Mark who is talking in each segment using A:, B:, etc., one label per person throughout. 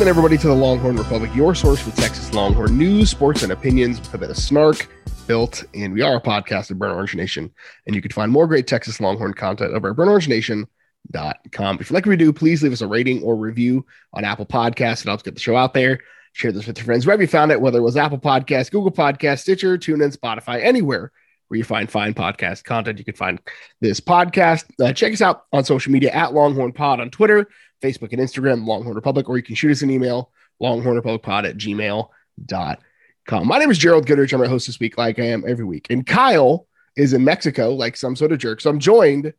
A: Welcome, everybody, to the Longhorn Republic, your source for Texas Longhorn news, sports, and opinions with a bit of snark built. And we are a podcast of Burnt Orange Nation. And you can find more great Texas Longhorn content over at burntorangenation.com. If you like what we do, please leave us a rating or review on Apple Podcasts. It helps get the show out there. Share this with your friends wherever you found it, whether it was Apple Podcasts, Google Podcasts, Stitcher, TuneIn, Spotify, anywhere where you find fine podcast content. You can find this podcast. Uh, check us out on social media at Longhorn Pod on Twitter, Facebook, and Instagram, Longhorn Republic, or you can shoot us an email, longhornrepublicpod at gmail.com. My name is Gerald Goodrich. I'm your host this week, like I am every week. And Kyle is in Mexico, like some sort of jerk. So I'm joined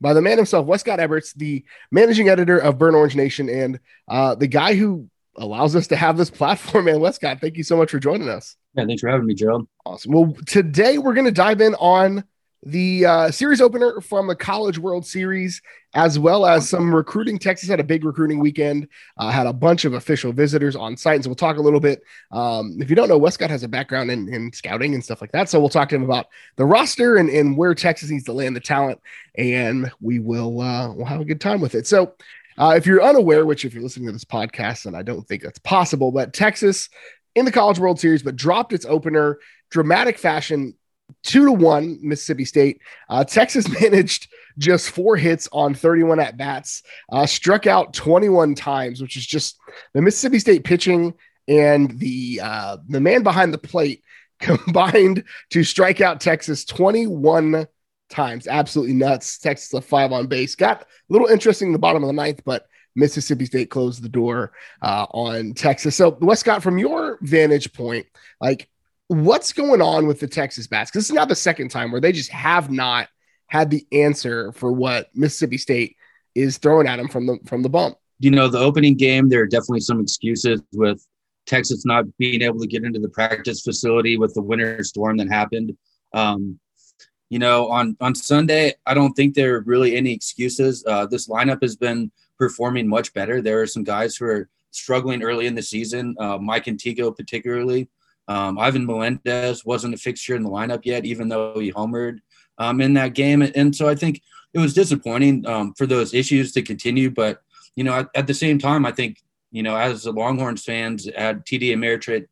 A: by the man himself, Wescott Eberts, the managing editor of Burnt Orange Nation, and uh, the guy who allows us to have this platform, man. Wescott, thank you so much for joining us.
B: Yeah, thanks for having me, Gerald.
A: Awesome. Well, today we're going to dive in on the uh, series opener from the College World Series, as well as some recruiting. Texas had a big recruiting weekend, uh, had a bunch of official visitors on site. And so we'll talk a little bit. Um, if you don't know, Wescott has a background in, in, scouting and stuff like that. So we'll talk to him about the roster and, and where Texas needs to land the talent. And we will uh, we'll have a good time with it. So uh, if you're unaware, which if you're listening to this podcast, and I don't think that's possible, but Texas in the College World Series, but dropped its opener, dramatic fashion, two to one Mississippi State. Uh, Texas managed just four hits on 31 at bats, uh, struck out 21 times, which is just the Mississippi State pitching and the uh, the man behind the plate combined to strike out Texas 21 times. Absolutely nuts. Texas a five on base. Got a little interesting in the bottom of the ninth, but Mississippi State closed the door uh, on Texas. So, Wescott, from your vantage point, like what's going on with the Texas bats? Because this is not the second time where they just have not had the answer for what Mississippi State is throwing at them from the from the bump.
B: You know, the opening game, there are definitely some excuses with Texas not being able to get into the practice facility with the winter storm that happened. Um, you know, on on Sunday, I don't think there are really any excuses. Uh, this lineup has been performing much better. There are some guys who are struggling early in the season. Uh, Mike Antico, particularly. Um, Ivan Melendez wasn't a fixture in the lineup yet, even though he homered um, in that game. And so I think it was disappointing um, for those issues to continue. But you know, at, at, the same time, I think you know, as the Longhorns fans at TD Ameritrade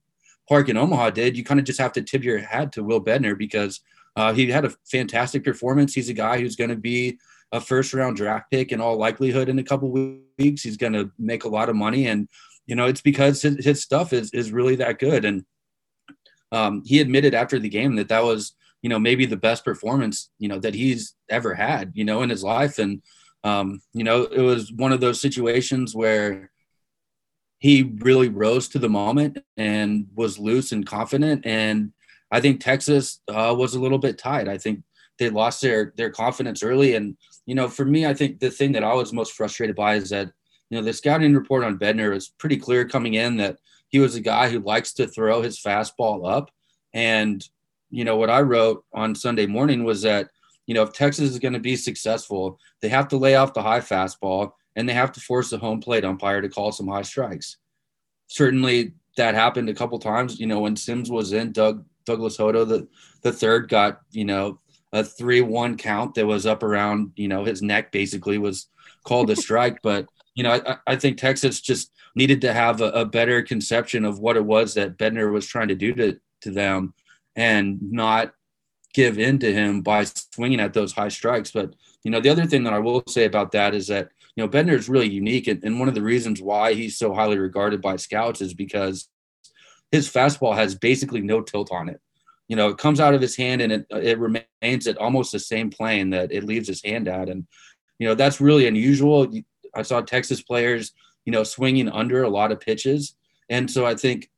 B: Park in Omaha did, you kind of just have to tip your hat to Will Bednar because uh, he had a fantastic performance. He's a guy who's going to be a first round draft pick in all likelihood in a couple weeks. He's going to make a lot of money. And, you know, it's because his, his stuff is, is really that good. And um, he admitted after the game that that was, you know, maybe the best performance, you know, that he's ever had, you know, in his life. And, um, you know, it was one of those situations where he really rose to the moment and was loose and confident. And, I think Texas uh, was a little bit tied. I think they lost their their confidence early, and you know, for me, I think the thing that I was most frustrated by is that you know the scouting report on Bednar was pretty clear coming in that he was a guy who likes to throw his fastball up, and you know what I wrote on Sunday morning was that you know if Texas is going to be successful, they have to lay off the high fastball and they have to force the home plate umpire to call some high strikes. Certainly, that happened a couple times. You know, when Sims was in, Doug Douglas Hodo, the the third, got you know a three one count that was up around you know his neck. Basically, was called a strike. but you know, I, I think Texas just needed to have a, a, better conception of what it was that Bednar was trying to do to to them, and not give in to him by swinging at those high strikes. But you know, the other thing that I will say about that is that you know Bednar is really unique, and, and one of the reasons why he's so highly regarded by scouts is because his fastball has basically no tilt on it. You know, it comes out of his hand and it, it remains at almost the same plane that it leaves his hand at. And, you know, that's really unusual. I saw Texas players, you know, swinging under a lot of pitches. And so I think,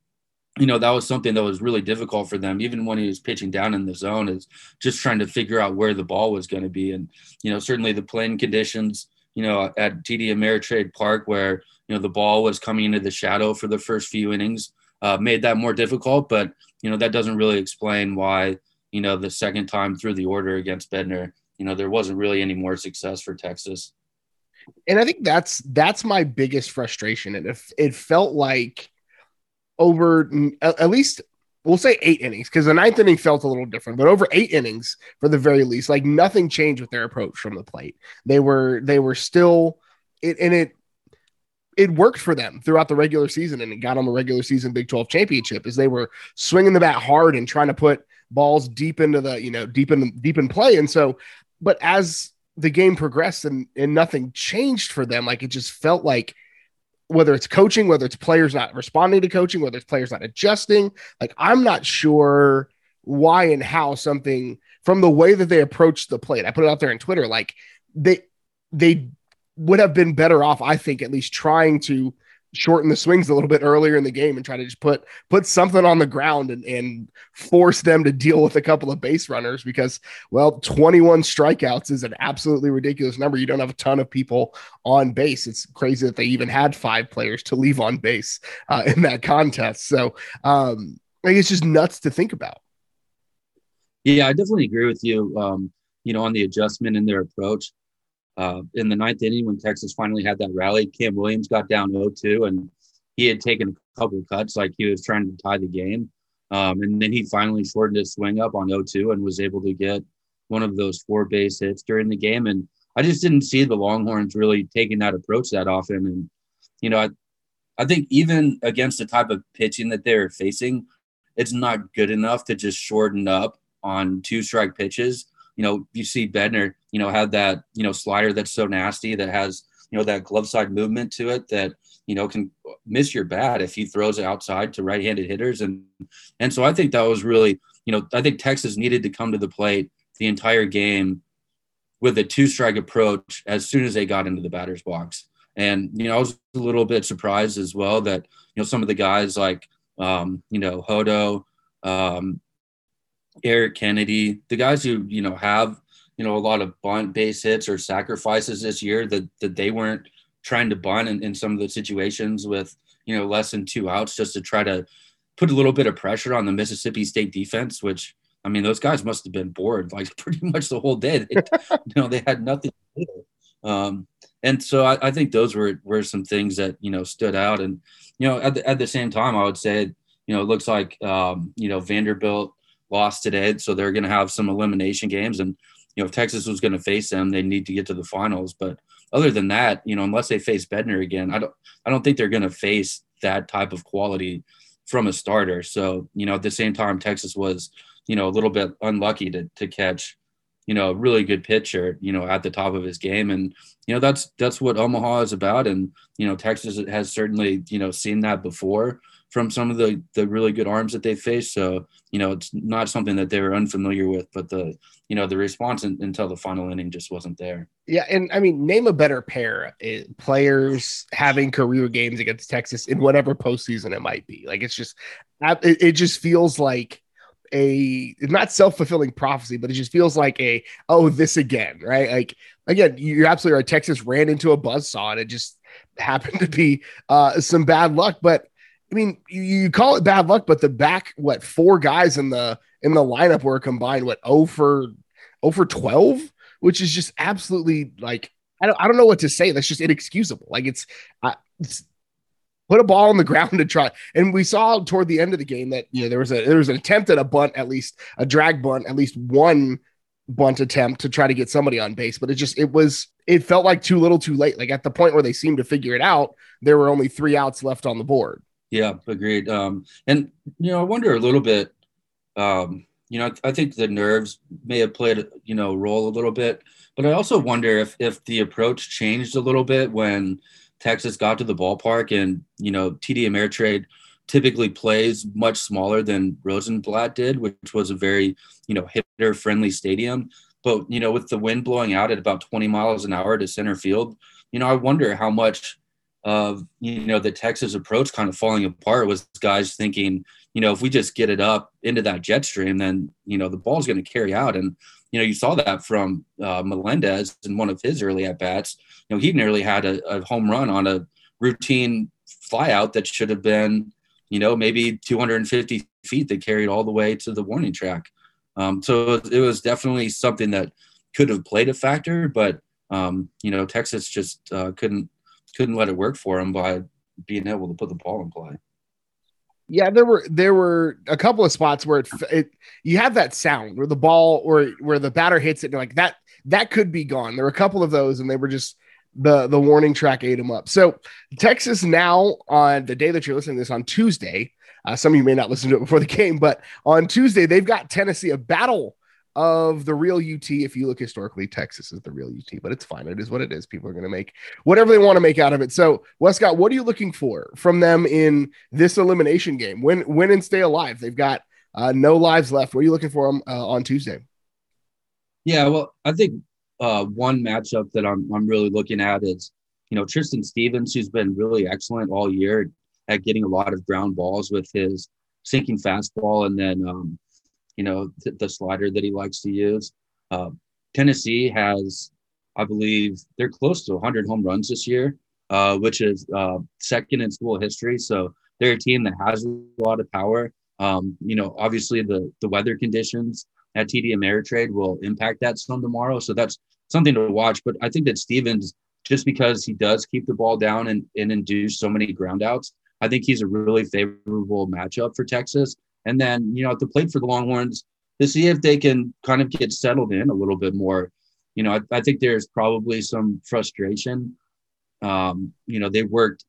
B: you know, that was something that was really difficult for them, even when he was pitching down in the zone, is just trying to figure out where the ball was going to be. And, you know, certainly the playing conditions, you know, at TD Ameritrade Park, where, you know, the ball was coming into the shadow for the first few innings, uh, made that more difficult. But you know that doesn't really explain why you know the second time through the order against Bednar, you know there wasn't really any more success for Texas.
A: And I think that's that's my biggest frustration. And if it felt like over mm, at least we'll say eight innings because the ninth inning felt a little different, but over eight innings for the very least, like nothing changed with their approach from the plate. They were they were still it and it it worked for them throughout the regular season and it got on the regular season Big 12 championship as they were swinging the bat hard and trying to put balls deep into the, you know, deep in deep in play. And so, but as the game progressed and, and nothing changed for them, like it just felt like whether it's coaching, whether it's players not responding to coaching, whether it's players not adjusting, like I'm not sure why and how something from the way that they approached the plate. I put it out there on Twitter, like they they would have been better off, I think, at least trying to shorten the swings a little bit earlier in the game and try to just put put something on the ground and, and force them to deal with a couple of base runners because well 21 strikeouts is an absolutely ridiculous number. You don't have a ton of people on base. It's crazy that they even had five players to leave on base uh, in that contest. So um like it's just nuts to think about.
B: Yeah i definitely agree with you um you know on the adjustment in their approach uh, in the ninth inning when Texas finally had that rally, Cam Williams got down 0-2 and he had taken a couple cuts like he was trying to tie the game. Um, and then he finally shortened his swing up on 0-2 and was able to get one of those four base hits during the game. And I just didn't see the Longhorns really taking that approach that often. And, you know, I, I think even against the type of pitching that they're facing, it's not good enough to just shorten up on two strike pitches you know, you see Bednar, you know, had that, you know, slider that's so nasty that has, you know, that glove side movement to it that, you know, can miss your bat if he throws it outside to right handed hitters. And, and so I think that was really, you know, I think Texas needed to come to the plate the entire game with a two strike approach as soon as they got into the batter's box. And, you know, I was a little bit surprised as well that, you know, some of the guys like, um, you know, Hodo, um, Eric Kennedy, the guys who you know have you know a lot of bunt base hits or sacrifices this year that that they weren't trying to bunt in, in some of the situations with you know less than two outs just to try to put a little bit of pressure on the Mississippi State defense, which I mean those guys must have been bored like pretty much the whole day. They, you know they had nothing to do. Um, and so I, I, think those were were some things that you know stood out. And you know at the, at the same time, I would say you know it looks like um, you know Vanderbilt lost today, so they're going to have some elimination games. And you know, if Texas was going to face them, they need to get to the finals. But other than that, you know, unless they face Bednar again, I don't, I don't think they're going to face that type of quality from a starter. So you know, at the same time, Texas was, you know, a little bit unlucky to to catch, you know, a really good pitcher, you know, at the top of his game. And you know, that's that's what Omaha is about. And you know, Texas has certainly, you know, seen that before from some of the the really good arms that they faced. So you know, it's not something that they were unfamiliar with, but the you know the response in, until the final inning just wasn't there.
A: Yeah, and I mean, name a better pair eh, players having career games against Texas in whatever postseason it might be. Like it's just it, it just feels like a not self-fulfilling prophecy, but it just feels like a oh this again, right? Like again, you're absolutely right. Texas ran into a buzz saw and it just happened to be uh, some bad luck, but I mean, you, you, call it bad luck, but the back, what four guys in the in the lineup were combined, what oh for oh for twelve, which is just absolutely like I don't I don't know what to say. That's just inexcusable. Like it's, uh, it's put a ball on the ground and try. And we saw toward the end of the game that you know there was a there was an attempt at a bunt, at least a drag bunt, at least one bunt attempt to try to get somebody on base, but it just it was it felt like too little, too late. Like at the point where they seemed to figure it out, there were only three outs left on the board.
B: Yeah, agreed. Um, and you know, I wonder a little bit. Um, you know, I think the nerves may have played you know role a little bit, but I also wonder if if the approach changed a little bit when Texas got to the ballpark, and you know, TD Ameritrade typically plays much smaller than Rosenblatt did, which was a very you know hitter friendly stadium. But you know, with the wind blowing out at about 20 miles an hour to center field, you know, I wonder how much of you know the Texas approach kind of falling apart was guys thinking, you know, if we just get it up into that jet stream, then you know the ball's going to carry out. And you know, you saw that from uh, Melendez in one of his early at bats. You know, he nearly had a, a home run on a routine flyout that should have been, you know, maybe 250 feet that carried all the way to the warning track. Um, so it was definitely something that could have played a factor, but um, you know, Texas just uh, couldn't couldn't let it work for him by being able to put the ball in play.
A: Yeah, there were there were a couple of spots where it, it you have that sound where the ball or where the batter hits it and like that that could be gone. There were a couple of those and they were just the the warning track ate them up. So Texas now on the day that you're listening to this on Tuesday. Uh, some of you may not listen to it before the game, but on Tuesday they've got Tennessee a battle of the real UT. If you look historically, Texas is the real UT, but it's fine. It is what it is. People are going to make whatever they want to make out of it. So, Wescott, what are you looking for from them in this elimination game? Win, win and stay alive. They've got uh, no lives left. What are you looking for them uh, on Tuesday?
B: Yeah, well, I think uh, one matchup that I'm I'm really looking at is you know Tristan Stevens, who's been really excellent all year at getting a lot of ground balls with his sinking fastball, and then um, you know th- the slider that he likes to use. Uh, Tennessee has, I believe, they're close to 100 home runs this year, uh, which is uh, second in school history. So they're a team that has a lot of power. Um, you know, obviously the the weather conditions at TD Ameritrade will impact that some tomorrow. So that's something to watch. But I think that Stevens, just because he does keep the ball down and, and induce so many groundouts, I think he's a really favorable matchup for Texas. And then, you know, at the plate for the Longhorns, to see if they can kind of get settled in a little bit more. You know, I, I think there's probably some frustration. Um, you know, they worked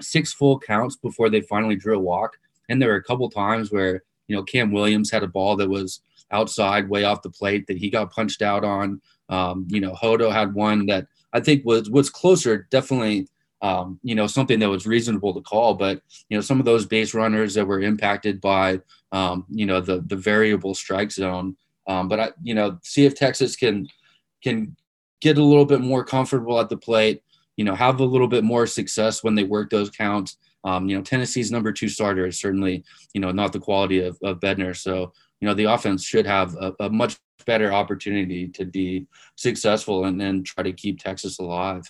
B: six full counts before they finally drew a walk. And there were a couple times where, you know, Cam Williams had a ball that was outside, way off the plate that he got punched out on. Um, you know, Hodo had one that I think was was closer, definitely. Um, you know, something that was reasonable to call, but you know, some of those base runners that were impacted by, um, you know, the the variable strike zone. Um, but I, you know, see if Texas can can get a little bit more comfortable at the plate. You know, have a little bit more success when they work those counts. Um, you know, Tennessee's number two starter is certainly, you know, not the quality of, of Bednar. So, you know the offense should have a, a much better opportunity to be successful and then try to keep Texas alive.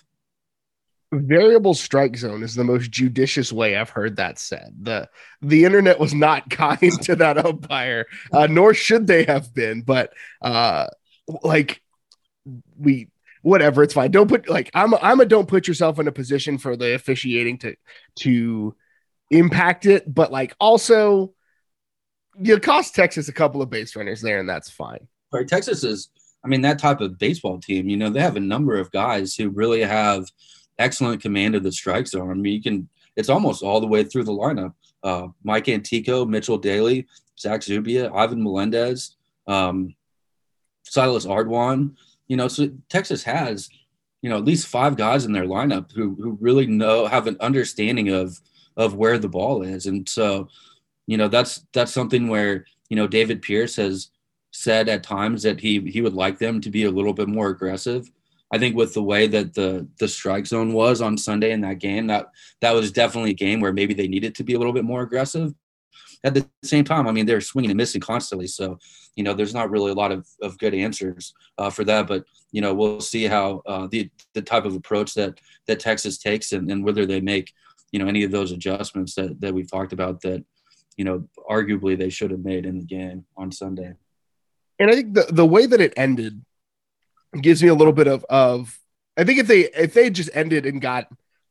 A: Variable strike zone is the most judicious way I've heard that said. the The internet was not kind to that umpire, uh, nor should they have been. But uh, like we whatever it's fine don't put like i'm i'm a don't put yourself in a position for the officiating to to impact it but like also you cost Texas a couple of base runners there, and that's fine.
B: Right. Texas is, I mean, that type of baseball team, you know, they have a number of guys who really have excellent command of the strike zone. I mean, you can, it's almost all the way through the lineup. Uh, Mike Antico, Mitchell Daly, Zach Zubia, Ivan Melendez, um, Silas Ardoin. You know, so Texas has, you know, at least five guys in their lineup who who really know have an understanding of of where the ball is, and so you know that's that's something where you know David Pierce has said at times that he he would like them to be a little bit more aggressive. I think with the way that the the strike zone was on Sunday in that game, that that was definitely a game where maybe they needed to be a little bit more aggressive. At the same time, I mean they're swinging and missing constantly, so you know there's not really a lot of, of good answers uh, for that. But you know we'll see how uh, the the type of approach that that Texas takes and, and whether they make you know any of those adjustments that that we've talked about that you know, arguably they should have made in the game on Sunday.
A: And I think the the way that it ended gives me a little bit of of I think if they if they just ended and got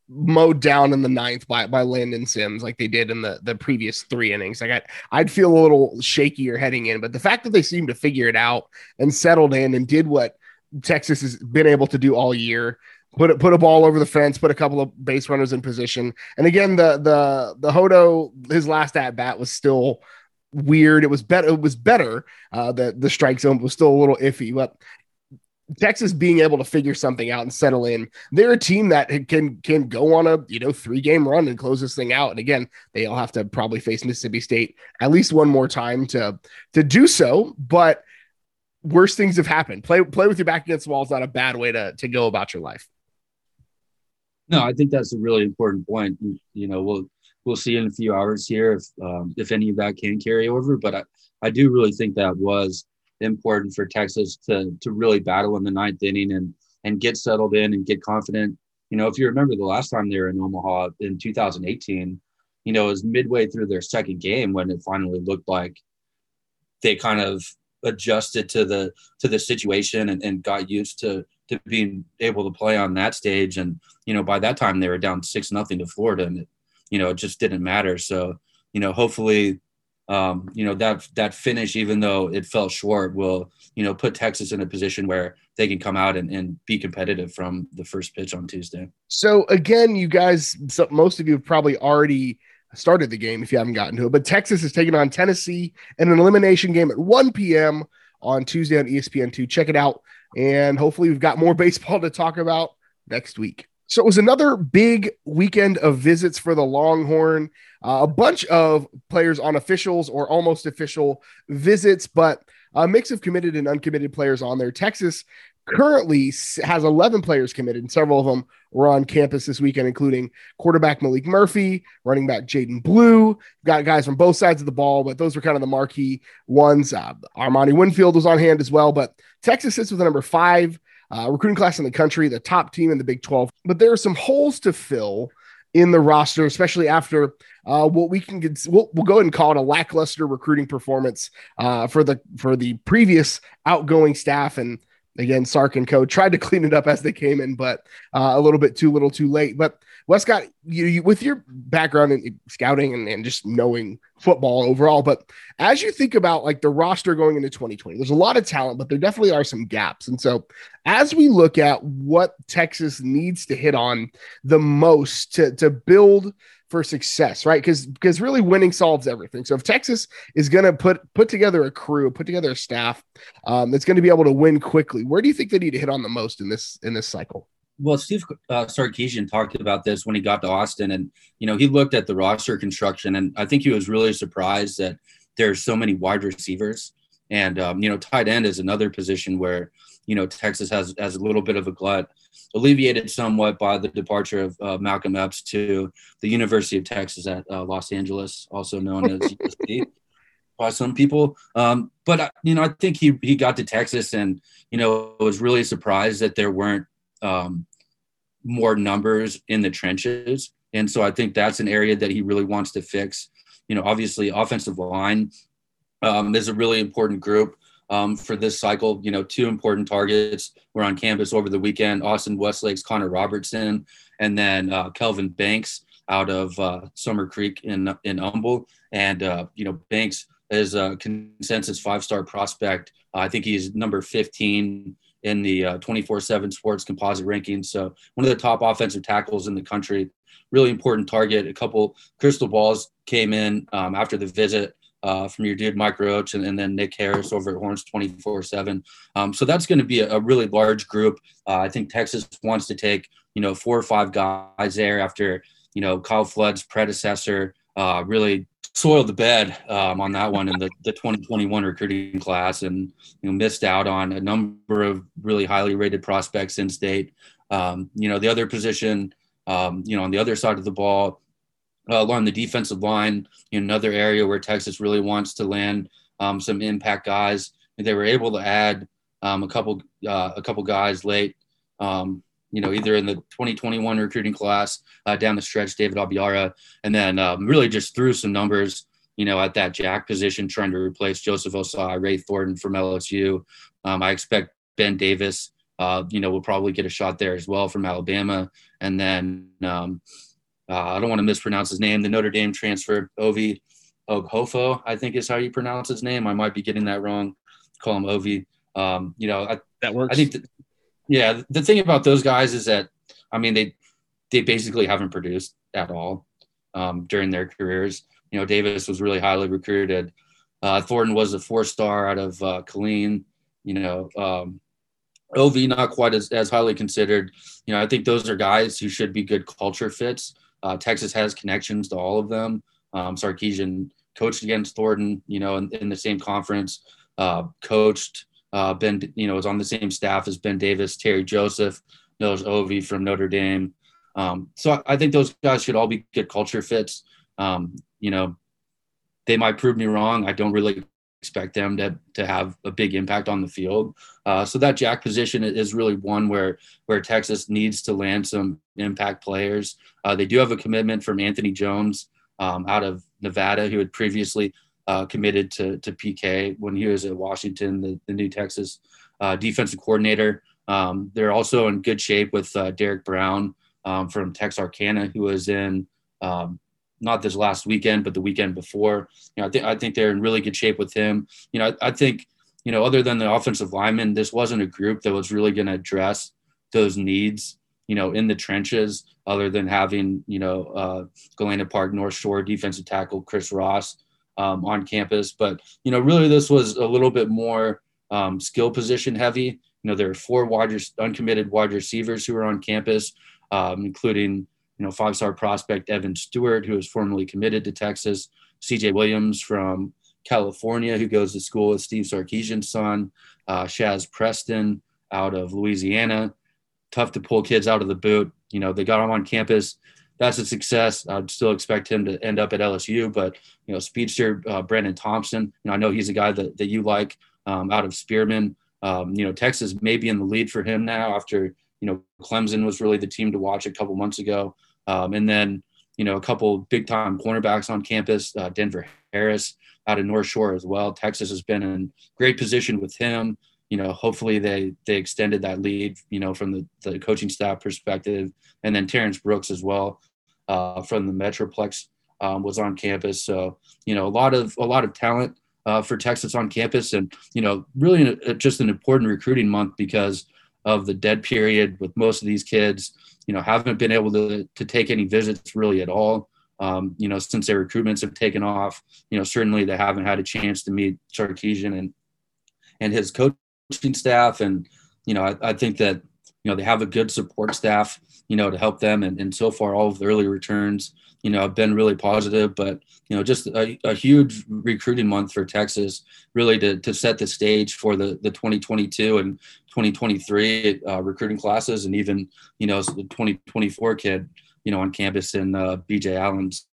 A: mowed down in the ninth by by Landon Sims like they did in the the previous three innings, like I I'd feel a little shakier heading in. But the fact that they seemed to figure it out and settled in and did what Texas has been able to do all year put it put a ball over the fence, put a couple of base runners in position. And again, the the the Hodo his last at bat was still weird. It was better. It was better. Uh, the the strike zone was still a little iffy, but Texas being able to figure something out and settle in, they're a team that can can go on a you know three game run and close this thing out. And again, they'll have to probably face Mississippi State at least one more time to to do so. But worse things have happened. Play play with your back against the wall is not a bad way to to go about your life.
B: No, I think that's a really important point. You know, we'll we'll see in a few hours here if um, if any of that can carry over. But I, I do really think that was important for Texas to to really battle in the ninth inning and and get settled in and get confident. You know, if you remember the last time they were in Omaha in 2018, you know, it was midway through their second game when it finally looked like they kind of adjusted to the to the situation and, and got used to to being able to play on that stage. And, you know, by that time they were down six nothing to Florida and, it, you know, it just didn't matter. So, you know, hopefully, um, you know that that finish, even though it fell short, will you know put Texas in a position where they can come out and, and be competitive from the first pitch on Tuesday.
A: So again, you guys, so most of you have probably already started the game if you haven't gotten to it, but Texas is taking on Tennessee in an elimination game at 1 p.m. on Tuesday on ESPN2. Check it out. And hopefully, we've got more baseball to talk about next week. So it was another big weekend of visits for the Longhorn. Uh, a bunch of players on officials or almost official visits, but a mix of committed and uncommitted players on there. Texas currently has 11 players committed, and several of them were on campus this weekend, including quarterback Malik Murphy, running back Jaydon Blue. Got guys from both sides of the ball, but those were kind of the marquee ones. Uh, Armani Winfield was on hand as well, but Texas sits with the number five uh, recruiting class in the country, the top team in the Big 12. But there are some holes to fill in the roster, especially after uh, what we can get. We'll, we'll, go ahead and call it a lackluster recruiting performance uh, for the for the previous outgoing staff. And again, Sark and Co. tried to clean it up as they came in, but uh, a little bit too little, too late. But Wescott, you, you with your background in scouting and, and just knowing football overall, but as you think about like the roster going into 2020, there's a lot of talent, but there definitely are some gaps. And so, as we look at what Texas needs to hit on the most to to build for success, right? Because because really winning solves everything. So if Texas is going to put put together a crew, put together a staff um, that's going to be able to win quickly, where do you think they need to hit on the most in this in this cycle?
B: Well, Steve uh, Sarkisian talked about this when he got to Austin, and you know he looked at the roster construction, and I think he was really surprised that there's so many wide receivers, and um, you know tight end is another position where you know Texas has has a little bit of a glut, alleviated somewhat by the departure of uh, Malcolm Epps to the University of Texas at uh, Los Angeles, also known as USC by some people. Um, but uh, you know, I think he he got to Texas and you know was really surprised that there weren't um, more numbers in the trenches, and so I think that's an area that he really wants to fix. You know, obviously, offensive line um, is a really important group um, for this cycle. You know, two important targets were on campus over the weekend: Austin Westlake's Connor Robertson, and then uh, Kelvin Banks out of uh, Summer Creek in in Humble. And uh, you know, Banks is a consensus five-star prospect. I think he's number 15 in the 24/7 uh, Sports composite rankings. So one of the top offensive tackles in the country. Really important target. A couple crystal balls came in um, after the visit uh, from your dude Mike Roach and, and, then Nick Harris over at Horns 24 7. Um, so that's going to be a, a, really large group. Uh, I think Texas wants to take, you know, four or five guys there after, you know, Kyle Flood's predecessor uh, really soiled the bed um, on that one in the, the 2021 recruiting class and, you know, missed out on a number of really highly rated prospects in state. Um, you know, the other position, um, you know, on the other side of the ball, uh, along the defensive line, you know, another area where Texas really wants to land um, some impact guys. They were able to add um, a couple uh, a couple guys late, um, you know, either in the 2021 recruiting class uh, down the stretch, David Abiara, and then um, really just threw some numbers, you know, at that jack position, trying to replace Joseph Ossai, Ray Thornton from LSU. Um, I expect Ben Davis, uh, you know, will probably get a shot there as well from Alabama, and then um, uh, I don't want to mispronounce his name. The Notre Dame transfer, Ovie Oghofo, I think is how you pronounce his name. I might be getting that wrong. Call him Ovie. Um, you know, I,
A: that works.
B: I think, that, yeah, the thing about those guys is that, I mean, they they basically haven't produced at all um, during their careers. You know, Davis was really highly recruited. Uh, Thornton was a four star out of uh, Killeen. You know, um, Ovie not quite as, as highly considered. You know, I think those are guys who should be good culture fits. Uh, Texas has connections to all of them. Um, Sarkisian coached against Thornton, you know, in, in the same conference. Uh, coached uh, Ben, you know, was on the same staff as Ben Davis, Terry Joseph, knows Ovie from Notre Dame. Um, so I think those guys should all be good culture fits. Um, you know, they might prove me wrong. I don't really expect them to, to have a big impact on the field. Uh, so that jack position is really one where where Texas needs to land some impact players. Uh, they do have a commitment from Anthony Jones um, out of Nevada, who had previously uh, committed to, to PK when he was at Washington, the, the new Texas uh, defensive coordinator. Um, they're also in good shape with uh, Derek Brown um, from Texarkana, who was in um, not this last weekend, but the weekend before. You know, I think I think they're in really good shape with him. You know, I, I think you know other than the offensive lineman, this wasn't a group that was really going to address those needs. You know, in the trenches, other than having you know uh, Galena Park North Shore defensive tackle Chris Ross um, on campus, but you know, really this was a little bit more um, skill position heavy. You know, there are four wide uncommitted wide receivers who are on campus, um, including you know five star prospect Evan Stewart, who is formerly committed to Texas, C.J. Williams from California, who goes to school with Steve Sarkisian's son, uh, Shazz Preston out of Louisiana. Tough to pull kids out of the boot. You know, they got him on campus. That's a success. I'd still expect him to end up at LSU, but you know, speedster uh, Brenen Thompson. You know, I know he's a guy that, that you like um, out of Spearman. Um, you know, Texas may be in the lead for him now after, you know, Clemson was really the team to watch a couple months ago. Um, and then, you know, a couple big time cornerbacks on campus, uh, Denver Harris out of North Shore as well. Texas has been in great position with him. You know, hopefully they they extended that lead, you know, from the, the coaching staff perspective. And then Terrence Brooks as well uh, from the Metroplex um, was on campus. So, you know, a lot of a lot of talent uh, for Texas on campus, and you know, really a, just an important recruiting month because of the dead period with most of these kids. You know, haven't been able to to take any visits really at all. Um, you know, since their recruitments have taken off. You know, certainly they haven't had a chance to meet Sarkisian and and his coaching staff, and you know, I, I think that you know they have a good support staff you know to help them. And, and so far all of the early returns you know have been really positive. But you know just a, a huge recruiting month for texas really to, to set the stage for the the 2022 and 2023 uh, recruiting classes and even you know the 2024 kid you know on campus and uh, bj allen's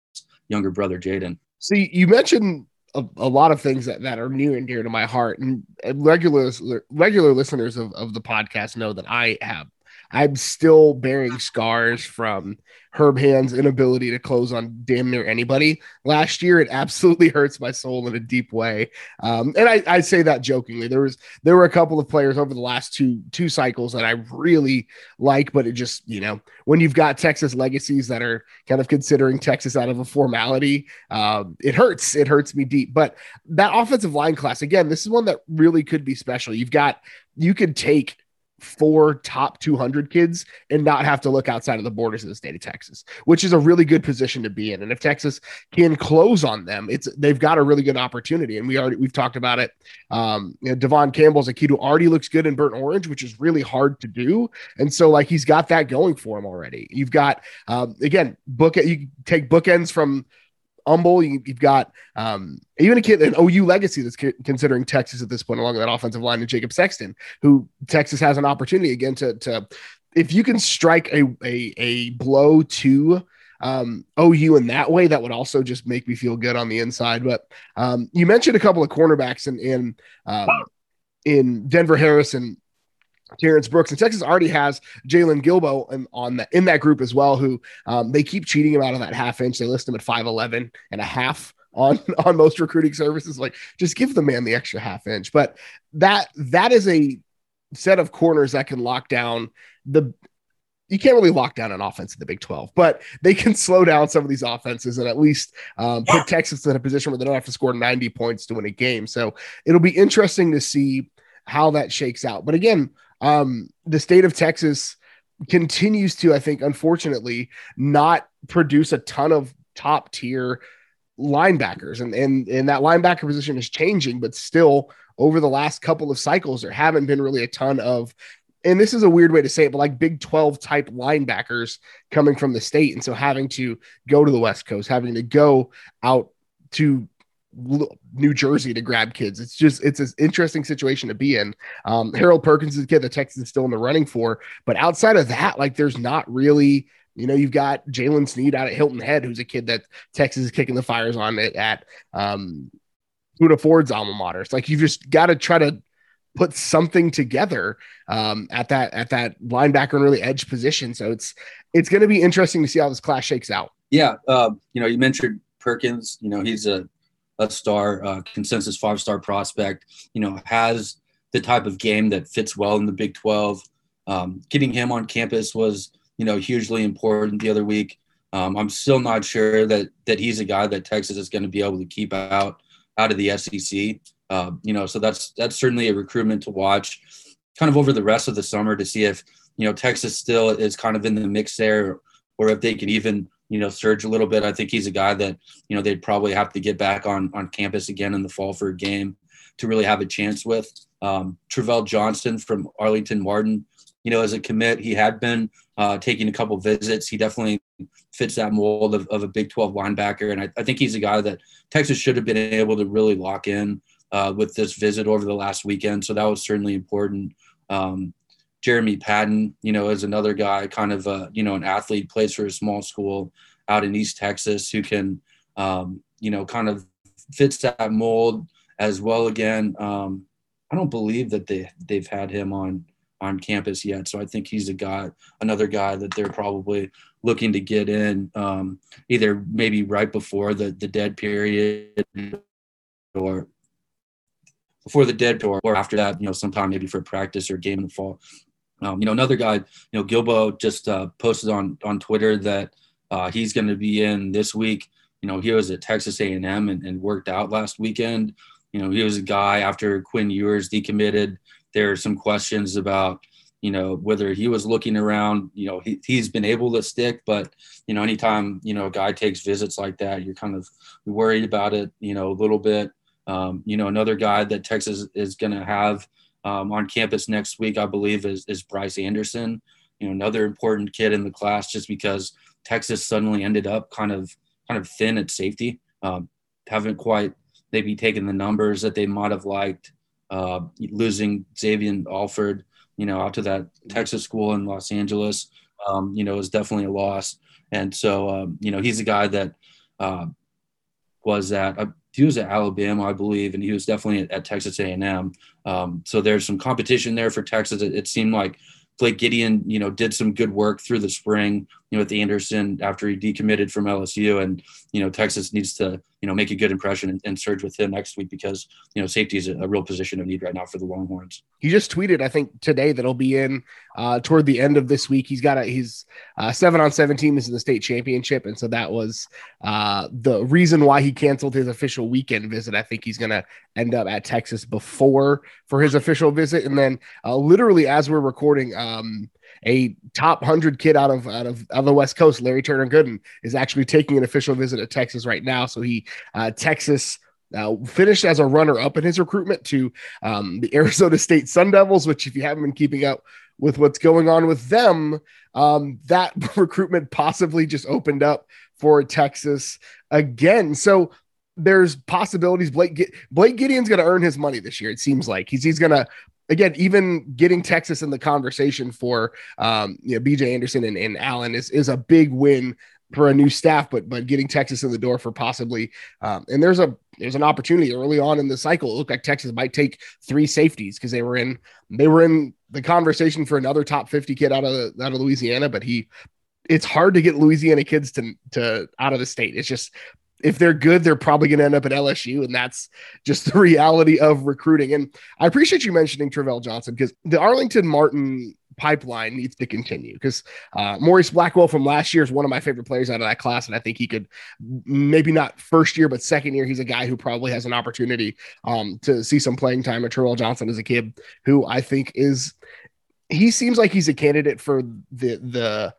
B: younger brother jaden.
A: See you mentioned a, a, lot of things that, that are near and dear to my heart. And regular regular listeners of, of the podcast know that i have I'm still bearing scars from Herb Hand's inability to close on damn near anybody last year. It absolutely hurts my soul in a deep way. Um, and I, I, say that jokingly. There was there were a couple of players over the last two two cycles that I really like, but it just you know when you've got Texas legacies that are kind of considering Texas out of a formality, um, it hurts. It hurts me deep. But that offensive line class again, this is one that really could be special. You've got you could take four top 200 kids and not have to look outside of the borders of the state of Texas, which is a really good position to be in. And if Texas can close on them, it's they've got a really good opportunity. And we already we've talked about it. Um, you know, Devon Campbell's a kid who already looks good in burnt orange, which is really hard to do. And so like he's got that going for him already. You've got um, again book you take bookends from Humble. You, have got um, even a kid, an OU legacy that's considering Texas at this point along that offensive line, and Jacob Sexton, who Texas has an opportunity again to, to if you can strike a, a, a blow to um, OU in that way, that would also just make me feel good on the inside. But um, you mentioned a couple of cornerbacks in in um, in Denver Harris and Terrence Brooks and Texas already has Jaylon Guilbeau in, on that in that group as well, who um, they keep cheating him out of that half inch. They list him at 5'11 and a half on on most recruiting services. Like just give the man the extra half inch. But that that is a set of corners that can lock down the you can't really lock down an offense in the Big 12, but they can slow down some of these offenses and at least um, put Texas in a position where they don't have to score 90 points to win a game. So it'll be interesting to see how that shakes out. But again, um, the state of Texas continues to, I think, unfortunately, not produce a ton of top tier linebackers. And, and, and that linebacker position is changing, but still over the last couple of cycles, there haven't been really a ton of and this is a weird way to say it, but like Big 12 type linebackers coming from the state. And so having to go to the West Coast, having to go out to New Jersey to grab kids. It's just it's an interesting situation to be in. Um, Harold Perkins is a kid that Texas is still in the running for, but outside of that, like there's not really. You know, you've got Jaylen Sneed out at Hilton Head, who's a kid that Texas is kicking the fires on it at um, Huda Ford's alma mater. It's like you've just got to try to put something together um, at that at that linebacker and really edge position. So it's it's going to be interesting to see how this class shakes out.
B: Yeah, uh, you know, you mentioned Perkins. You know, he's a a star uh, consensus five star prospect. You know, has the type of game that fits well in the Big 12. Um, getting him on campus was you know hugely important the other week. Um, I'm still not sure that that he's a guy that Texas is going to be able to keep out out of the SEC. Uh, you know, so that's that's certainly a recruitment to watch, kind of over the rest of the summer to see if you know Texas still is kind of in the mix there, or if they can even you know surge a little bit. I think he's a guy that you know they'd probably have to get back on on campus again in the fall for a game to really have a chance with. Um, Travell Johnston from Arlington Martin, you know, as a commit, he had been uh, taking a couple visits. He definitely fits that mold of, of a Big 12 linebacker. And I, I, think he's a guy that Texas should have been able to really lock in uh, with this visit over the last weekend. So that was certainly important. Um, Jeremy Patton, you know, is another guy, kind of, a, you know, an athlete, plays for a small school out in East Texas who can, um, you know, kind of fits that mold as well. Again, um, I don't believe that they they've had him on on campus yet. So I think he's a guy, another guy that they're probably looking to get in, um, either maybe right before the the dead period or before the dead or, or after that, you know, sometime maybe for practice or game in the fall. Um, you know, another guy, you know, Guilbeau just uh, posted on on Twitter that uh, he's going to be in this week. You know, he was at Texas A&M and, worked out last weekend. You know, he was a guy after Quinn Ewers decommitted there are some questions about you know whether he was looking around you know he, he's been able to stick but you know anytime you know a guy takes visits like that you're kind of worried about it you know a little bit um, you know another guy that texas is going to have um, on campus next week i believe is, is bryce anderson you know another important kid in the class just because texas suddenly ended up kind of kind of thin at safety um, haven't quite maybe taken the numbers that they might have liked uh, losing Xavier Alford, you know, out to that Texas school in Los Angeles, um, you know, is definitely a loss. And so, um, you know, he's a guy that uh, was at uh, he was at Alabama, I believe, and he was definitely at, at Texas A&M. Um, so there's some competition there for Texas. It, it, seemed like Blake Gideon, you know, did some good work through the spring, you know, with Anderson after he decommitted from LSU, and you know, Texas needs to you know make a good impression and, and surge with him next week because you know safety is a, a, real position of need right now for the Longhorns.
A: He just tweeted, I think today that he'll be in uh, toward the end of this week. He's got a he's uh, seven on seventeen is in the state championship, and so that was uh, the reason why he canceled his official weekend visit. I think he's going to end up at Texas before for his official visit, and then uh, literally as we're recording. Um, a top hundred kid out of out of, out of the West Coast, Larry Turner Gooden, is actually taking an official visit to Texas right now. So he uh, Texas uh, finished as a runner up in his recruitment to um, the Arizona State Sun Devils, which, if you haven't been keeping up with what's going on with them, um, that recruitment possibly just opened up for Texas again. So there's possibilities. Blake Blake Gideon's going to earn his money this year. It seems like he's he's going to again, even getting Texas in the conversation for um, you know BJ Anderson and, and Allen is is a big win for a new staff, but but getting Texas in the door for possibly um, and there's a there's an opportunity early on in the cycle. It looked like Texas might take three safeties because they were in they were in the conversation for another top 50 kid out of out of Louisiana, but he it's hard to get Louisiana kids to to out of the state. It's just if they're good, they're probably going to end up at LSU, and that's just the reality of recruiting. And I appreciate you mentioning Travell Johnson because the Arlington Martin pipeline needs to continue because uh, Maurice Blackwell from last year is one of my favorite players out of that class, and I think he could maybe not first year, but second year, he's a guy who probably has an opportunity um, to see some playing time. And Travell Johnson is a kid who I think is he seems like he's a candidate for the the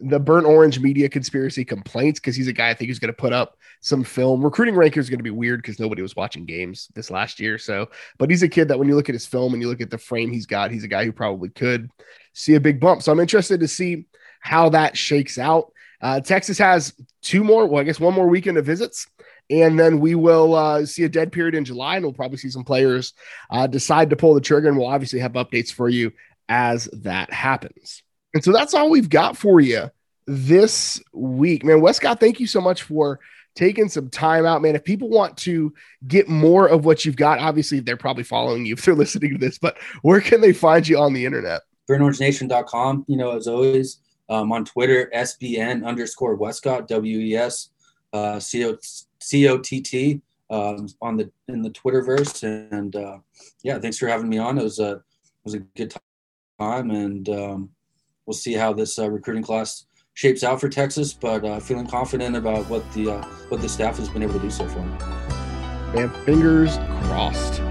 A: the burnt orange media conspiracy complaints because he's a guy I think who's going to put up some film. Recruiting rankers is going to be weird because nobody was watching games this last year. So, but he's a kid that when you look at his film and you look at the frame he's got, he's a guy who probably could see a big bump. So I'm interested to see how that shakes out. Uh, Texas has two more, well, I guess one more weekend of visits. And then we will uh, see a dead period in July, and we'll probably see some players uh, decide to pull the trigger. And we'll obviously have updates for you as that happens. And so that's all we've got for you this week. Man, Wescott, thank you so much for taking some time out, man. If people want to get more of what you've got, obviously they're probably following you if they're listening to this, but where can they find you on the internet?
B: BurntOrangeNation.com, you know, as always, um, on Twitter, SBN underscore Wescott, W E S uh, C O T T um, on the in the Twitterverse. And uh, yeah, thanks for having me on. It was a it was a good time, and um, we'll see how this uh, recruiting class shapes out for Texas, but uh, feeling confident about what the uh, what the staff has been able to do so far.
A: Man, fingers crossed.